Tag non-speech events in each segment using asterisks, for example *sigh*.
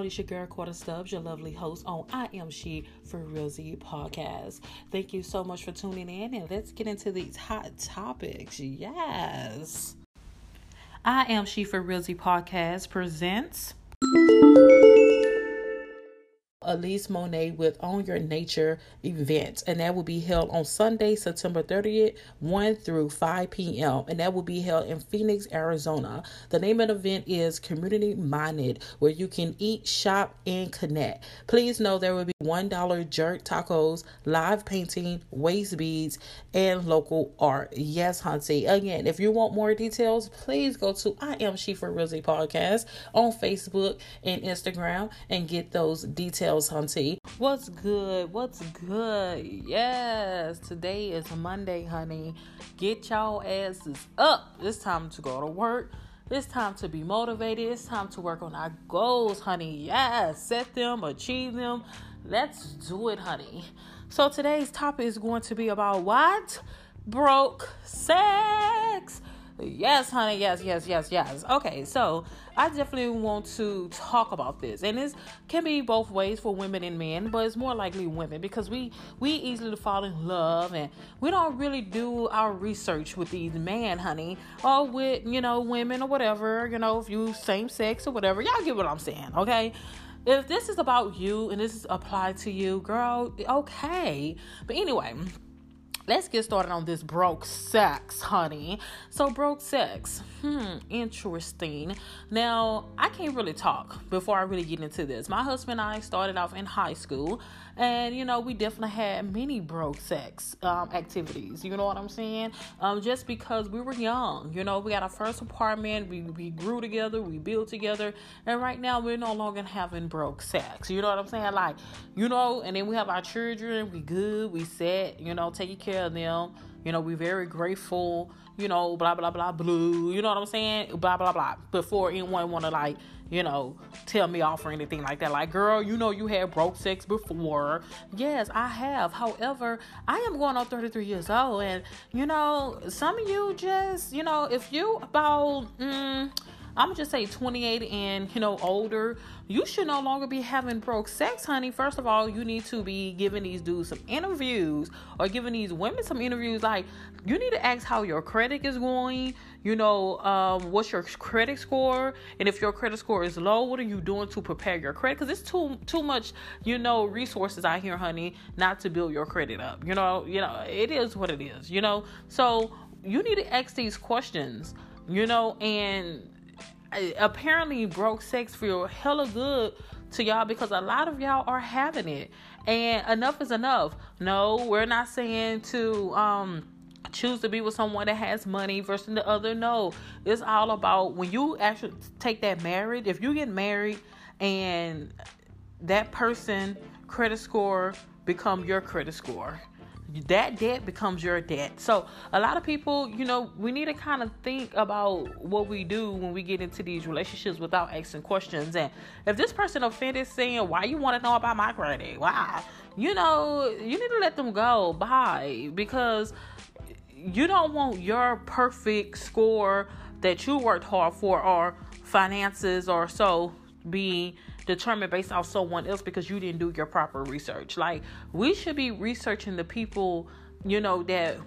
world. It's your girl, Quarter Stubbs, your lovely host on I Am She for Realzy podcast. Thank you so much for tuning in, and let's get into these hot topics. Yes. I Am She for Realzy podcast presents. Elise Monet with Own Your Nature event, and that will be held on Sunday, September 30th, 1 through 5 p.m., and that will be held in Phoenix, Arizona. The name of the event is Community Minded, where you can eat, shop, and connect. Please know there will be $1 jerk tacos, live painting, waist beads, and local art. Yes, Hunty. Again, if you want more details, please go to I Am She for Realzy podcast on Facebook and Instagram and get those details details, Hunty. What's good? What's good? Yes, today is Monday, honey. Get y'all asses up. It's time to go to work. It's time to be motivated. It's time to work on our goals, honey. Yes, set them, achieve them. Let's do it, honey. So today's topic is going to be about what? Broke sex. Yes, honey. Yes, yes, yes, yes. Okay, so I definitely want to talk about this, and this can be both ways for women and men, but it's more likely women because we we easily fall in love, and we don't really do our research with these men, honey, or with you know women or whatever. You know, if you same sex or whatever, y'all get what I'm saying, okay? If this is about you and this is applied to you, girl, okay. But anyway let's get started on this broke sex, honey. So, broke sex, hmm, interesting. Now, I can't really talk before I really get into this. My husband and I started off in high school, and you know, we definitely had many broke sex um, activities. You know what I'm saying? Um, just because we were young, you know, we got our first apartment, we, we grew together, we built together, and right now we're no longer having broke sex. You know what I'm saying? Like, you know, and then we have our children, we good, we set, you know, taking care of them. You know, we're very grateful, you know, blah, blah, blah, blue. You know what I'm saying? Blah, blah, blah. Before anyone want to, like, you know, tell me off or anything like that. Like, girl, you know, you had broke sex before. Yes, I have. However, I am going on 33 years old. And, you know, some of you just, you know, if you about, mm, I'm gonna just say 28 and you know older, you should no longer be having broke sex, honey. First of all, you need to be giving these dudes some interviews or giving these women some interviews. Like, you need to ask how your credit is going. You know, um, what's your credit score, and if your credit score is low, what are you doing to prepare your credit? Because it's too too much, you know, resources out here, honey, not to build your credit up. You know, you know, it is what it is. You know, so you need to ask these questions. You know, and apparently broke sex feel hella good to y'all because a lot of y'all are having it. And enough is enough. No we're not saying to um choose to be with someone that has money versus the other. No it's all about when you actually take that marriage if you get married and that person credit score become your credit score that debt becomes your debt. So a lot of people, you know, we need to kind of think about what we do when we get into these relationships without asking questions. And if this person offended saying, "Why you want to know about my credit?" Why, you know, you need to let them go. Bye, because you don't want your perfect score that you worked hard for or finances or so be determined based off someone else because you didn't do your proper research. Like we should be researching the people, you know, that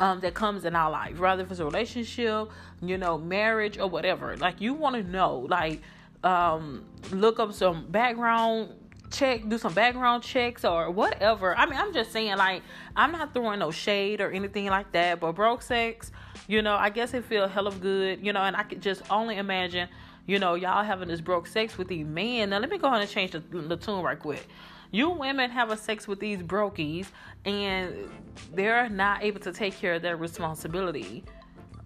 um, that comes in our life, rather if it's a relationship, you know, marriage or whatever. Like you want to know, like um, look up some background check, do some background checks or whatever. I mean, I'm just saying, like, I'm not throwing no shade or anything like that, but broke sex, you know, I guess it feel hell of good, you know, and I could just only imagine you know, y'all having this broke sex with these men. Now, let me go ahead and change the, the tune right quick. You women have a sex with these brokies, and they're not able to take care of their responsibility.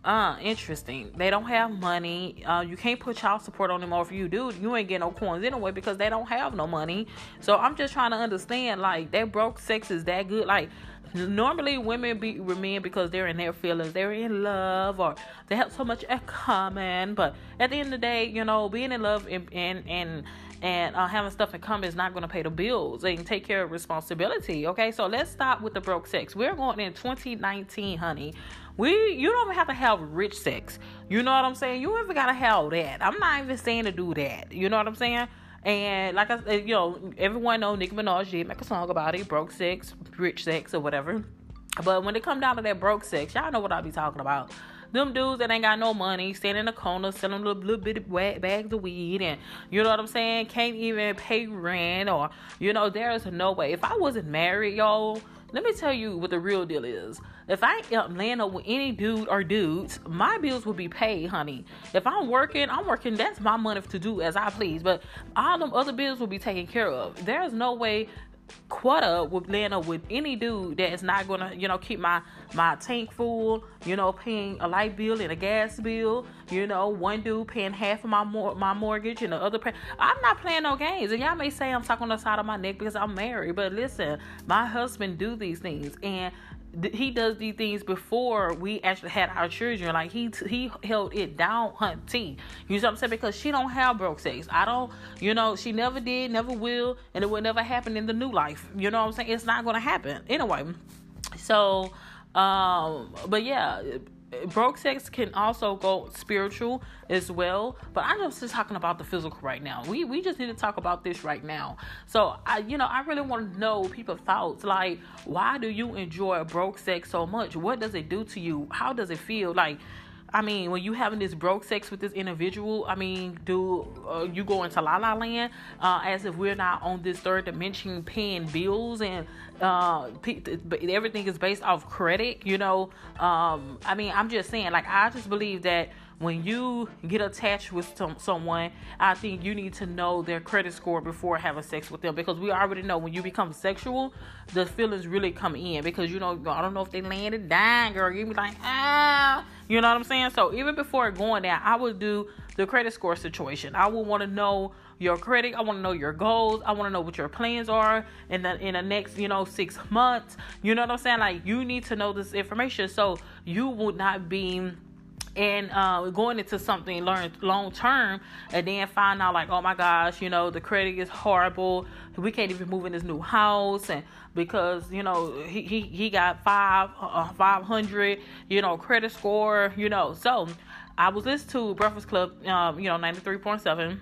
Uh, interesting. They don't have money. Uh, you can't put child support on them, or if you do, you ain't getting no coins anyway because they don't have no money. So I'm just trying to understand, like, that broke sex is that good. Like, normally women be with men because they're in their feelings, they're in love, or they have so much in common. But at the end of the day, you know, being in love and and and, and uh, having stuff in common is not going to pay the bills and take care of responsibility. Okay, so let's stop with the broke sex. We're going in 2019, honey. We you don't have to have rich sex. You know what I'm saying? You even gotta have that. I'm not even saying to do that. You know what I'm saying? And like I said, you know, everyone know Nicki Minaj did make a song about it, broke sex, rich sex, or whatever. But when it come down to that broke sex, y'all know what I be talking about. Them dudes that ain't got no money, standing in the corner selling little, little bit of bags of weed, and you know what I'm saying? Can't even pay rent, or you know, there's no way. If I wasn't married, y'all, let me tell you what the real deal is. If I am land up with any dude or dudes, my bills will be paid, honey. If I'm working, I'm working. That's my money to do as I please. But all them other bills will be taken care of. There's no way quota with land up with any dude that is not gonna, you know, keep my my tank full, you know, paying a light bill and a gas bill, you know, one dude paying half of my mor- my mortgage and the other pay. I'm not playing no games. And y'all may say I'm talking on the side of my neck because I'm married, but listen, my husband do these things and he does these things before we actually had our children. Like he he held it down, hunty. You know what I'm saying? Because she don't have broke sex. I don't. You know, she never did, never will, and it will never happen in the new life. You know what I'm saying? It's not gonna happen anyway. So, um, but yeah broke sex can also go spiritual as well but i'm just talking about the physical right now. We we just need to talk about this right now. So i you know i really want to know people's thoughts like why do you enjoy broke sex so much? What does it do to you? How does it feel? Like I mean, when you having this broke sex with this individual, I mean, do uh, you go into la la land uh, as if we're not on this third dimension paying bills and uh, everything is based off credit? You know, um, I mean, I'm just saying, like, I just believe that when you get attached with some, someone, I think you need to know their credit score before having sex with them because we already know when you become sexual, the feelings really come in because you know I don't know if they landed dying, girl. You be like ah, you know what I'm saying? So even before going there, I would do the credit score situation. I would want to know your credit. I want to know your goals. I want to know what your plans are in the in the next you know six months. You know what I'm saying? Like you need to know this information so you would not be and uh, going into something learn long term and then find out like oh my gosh you know the credit is horrible. We can't even move in this new house and because you know he he, he got five uh, 500 you know credit score you know. So i was listening to breakfast club um, you know 93.7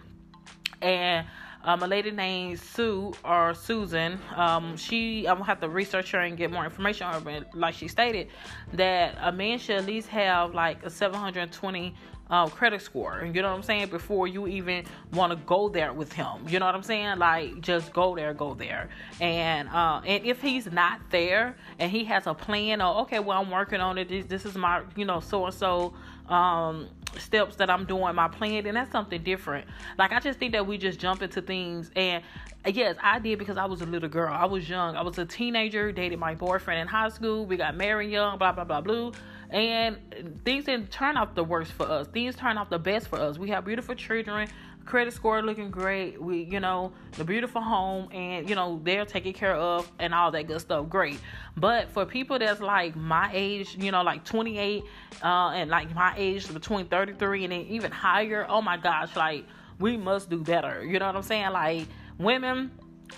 and um, a lady named Sue or Susan. Um, she I'm gonna have to research her and get more information on her. But like she stated, that a man should at least have like a 720 um, credit score. You know what I'm saying? Before you even want to go there with him. You know what I'm saying? Like just go there, go there. And uh, and if he's not there and he has a plan, or okay, well I'm working on it. This, this is my you know so and so um steps that I'm doing my plan, and that's something different. Like I just think that we just jump into things and yes, I did because I was a little girl. I was young. I was a teenager, dated my boyfriend in high school. We got married young, blah blah blah blue. And things didn't turn out the worst for us. Things turned out the best for us. We have beautiful children credit score looking great. We, you know, the beautiful home, and you know they're taken care of and all that good stuff. Great. But for people that's like my age, you know, like 28, uh, and like my age between 33 and even higher, oh my gosh, like we must do better. You know what I'm saying? Like women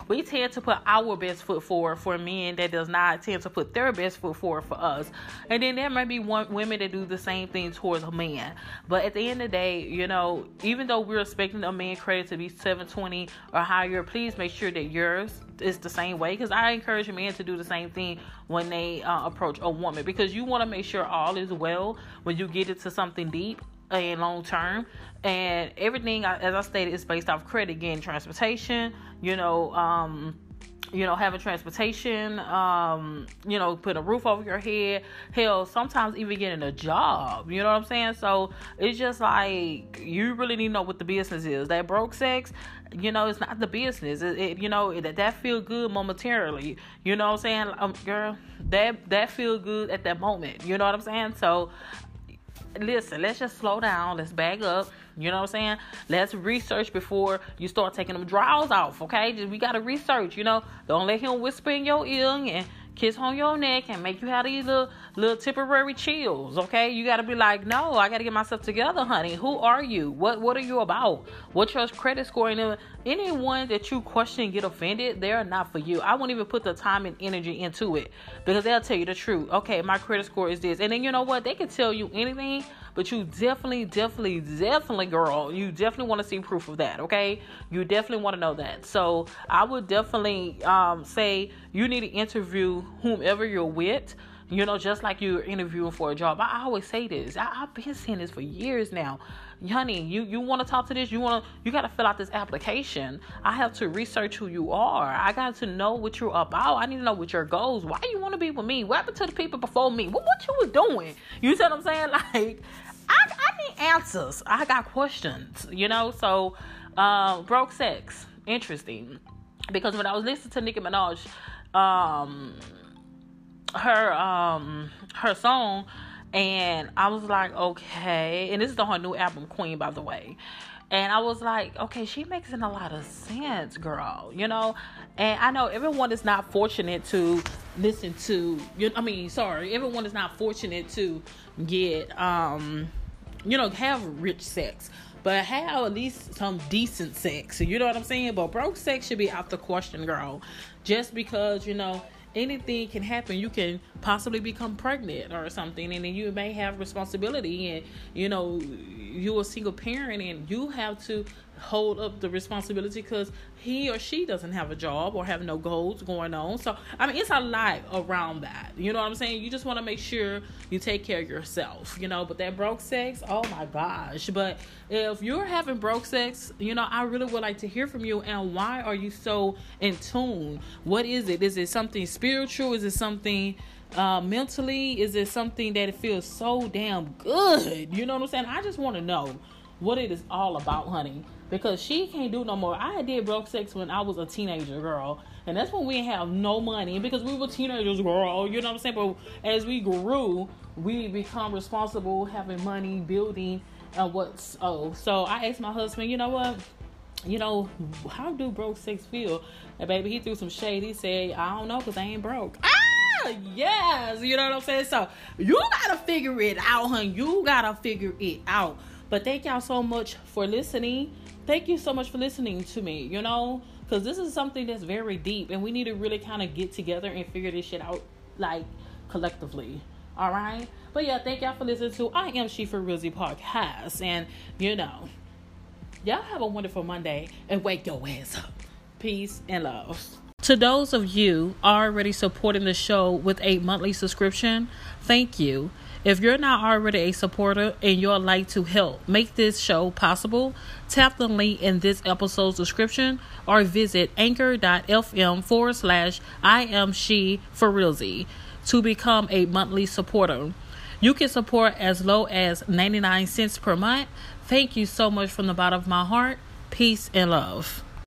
we tend to put our best foot forward for men that does not tend to put their best foot forward for us. And then there may be one women that do the same thing towards a man. But at the end of the day you know even though we're expecting a man credit to be 720 or higher please make sure that yours is the same way. Because i encourage men to do the same thing when they uh, approach a woman. Because you want to make sure all is well when you get into something deep and long term. And everything, as I stated, is based off credit. Again, transportation, you know, um, you know, having transportation, um, you know, putting a roof over your head, hell, sometimes even getting a job, you know what I'm saying? So it's just like you really need to know what the business is. That broke sex, you know, it's not the business. It, it you know, that that feel good momentarily, you know what I'm saying? Um, girl, that that feel good at that moment, you know what I'm saying? So listen, let's just slow down. Let's back up. You know what I'm saying? Let's research before you start taking them draws off, okay? Just we gotta research, you know. Don't let him whisper in your ear and kiss on your neck and make you have these little little temporary chills, okay? You gotta be like, no, I gotta get myself together, honey. Who are you? What what are you about? What's your credit score? And anyone that you question get offended, they're not for you. I won't even put the time and energy into it because they'll tell you the truth. Okay, my credit score is this, and then you know what? They can tell you anything, but you definitely, definitely, definitely, girl, you definitely want to see proof of that, okay? You definitely want to know that. So I would definitely um, say you need to interview whomever you're with. You know, just like you're interviewing for a job. I always say this. I, have been saying this for years now honey, you you want to talk to this? You want to you got to fill out this application. I have to research who you are. I got to know what you're about. I need to know what your goals. Why you want to be with me? What happened to the people before me? What what you was doing? You see what I'm saying? *laughs* Like, I I need answers. I got questions. You know, so uh, broke sex interesting because when I was listening to Nicki Minaj, um, her um her song and I was like, okay. And this is on her new album, Queen, by the way. And I was like, okay, she makes in a lot of sense, girl. You know, and I know everyone is not fortunate to listen to. You, I mean, sorry, everyone is not fortunate to get, um, you know, have rich sex but have at least some decent sex. You know what I'm saying? But broke sex should be out the question, girl. Just because, you know, anything can happen. You can possibly become pregnant or something, and then you may have responsibility. And you know, you're a single parent, and you have to hold up the responsibility because he or she doesn't have a job or have no goals going on. So, I mean, it's a lot around that. You know what I'm saying? You just want to make sure you take care of yourself, you know. But that broke sex, oh my gosh. But if you're having broke sex, you know, I really would like to hear from you. And why are you so in tune? What is it? Is it something spiritual? Is it something uh, mentally? Is it something that it feels so damn good? You know what I'm saying? I just want to know what it is all about, honey because she can't do no more. I did broke sex when I was a teenager girl, and that's when we have no money because we were teenagers, girl. You know what I'm saying? But as we grew, we become responsible, having money, building, and what's oh. So I asked my husband, you know what? You know, how do broke sex feel? And baby, he threw some shade. He said, I don't know because I ain't broke. Ah, yes. You know what I'm saying? So you gotta figure it out, hun. You gotta figure it out. But thank y'all so much for listening thank you so much for listening to me, you know, because this is something that's very deep and we need to really kind of get together and figure this shit out like collectively. All right. But yeah, thank y'all for listening to I Am She for Realzy podcast. And you know, y'all have a wonderful Monday and wake your ass up. Peace and love. To those of you already supporting the show with a monthly subscription, thank you. If you're not already a supporter and you'd like to help make this show possible, tap the link in this episode's description or visit anchor.fm forward slash I am she for realzy to become a monthly supporter. You can support as low as 99 cents per month. Thank you so much from the bottom of my heart. Peace and love.